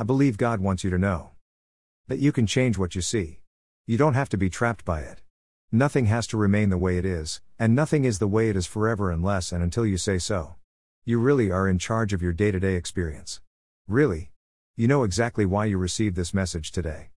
I believe God wants you to know that you can change what you see. You don't have to be trapped by it. Nothing has to remain the way it is, and nothing is the way it is forever unless and until you say so. You really are in charge of your day to day experience. Really. You know exactly why you received this message today.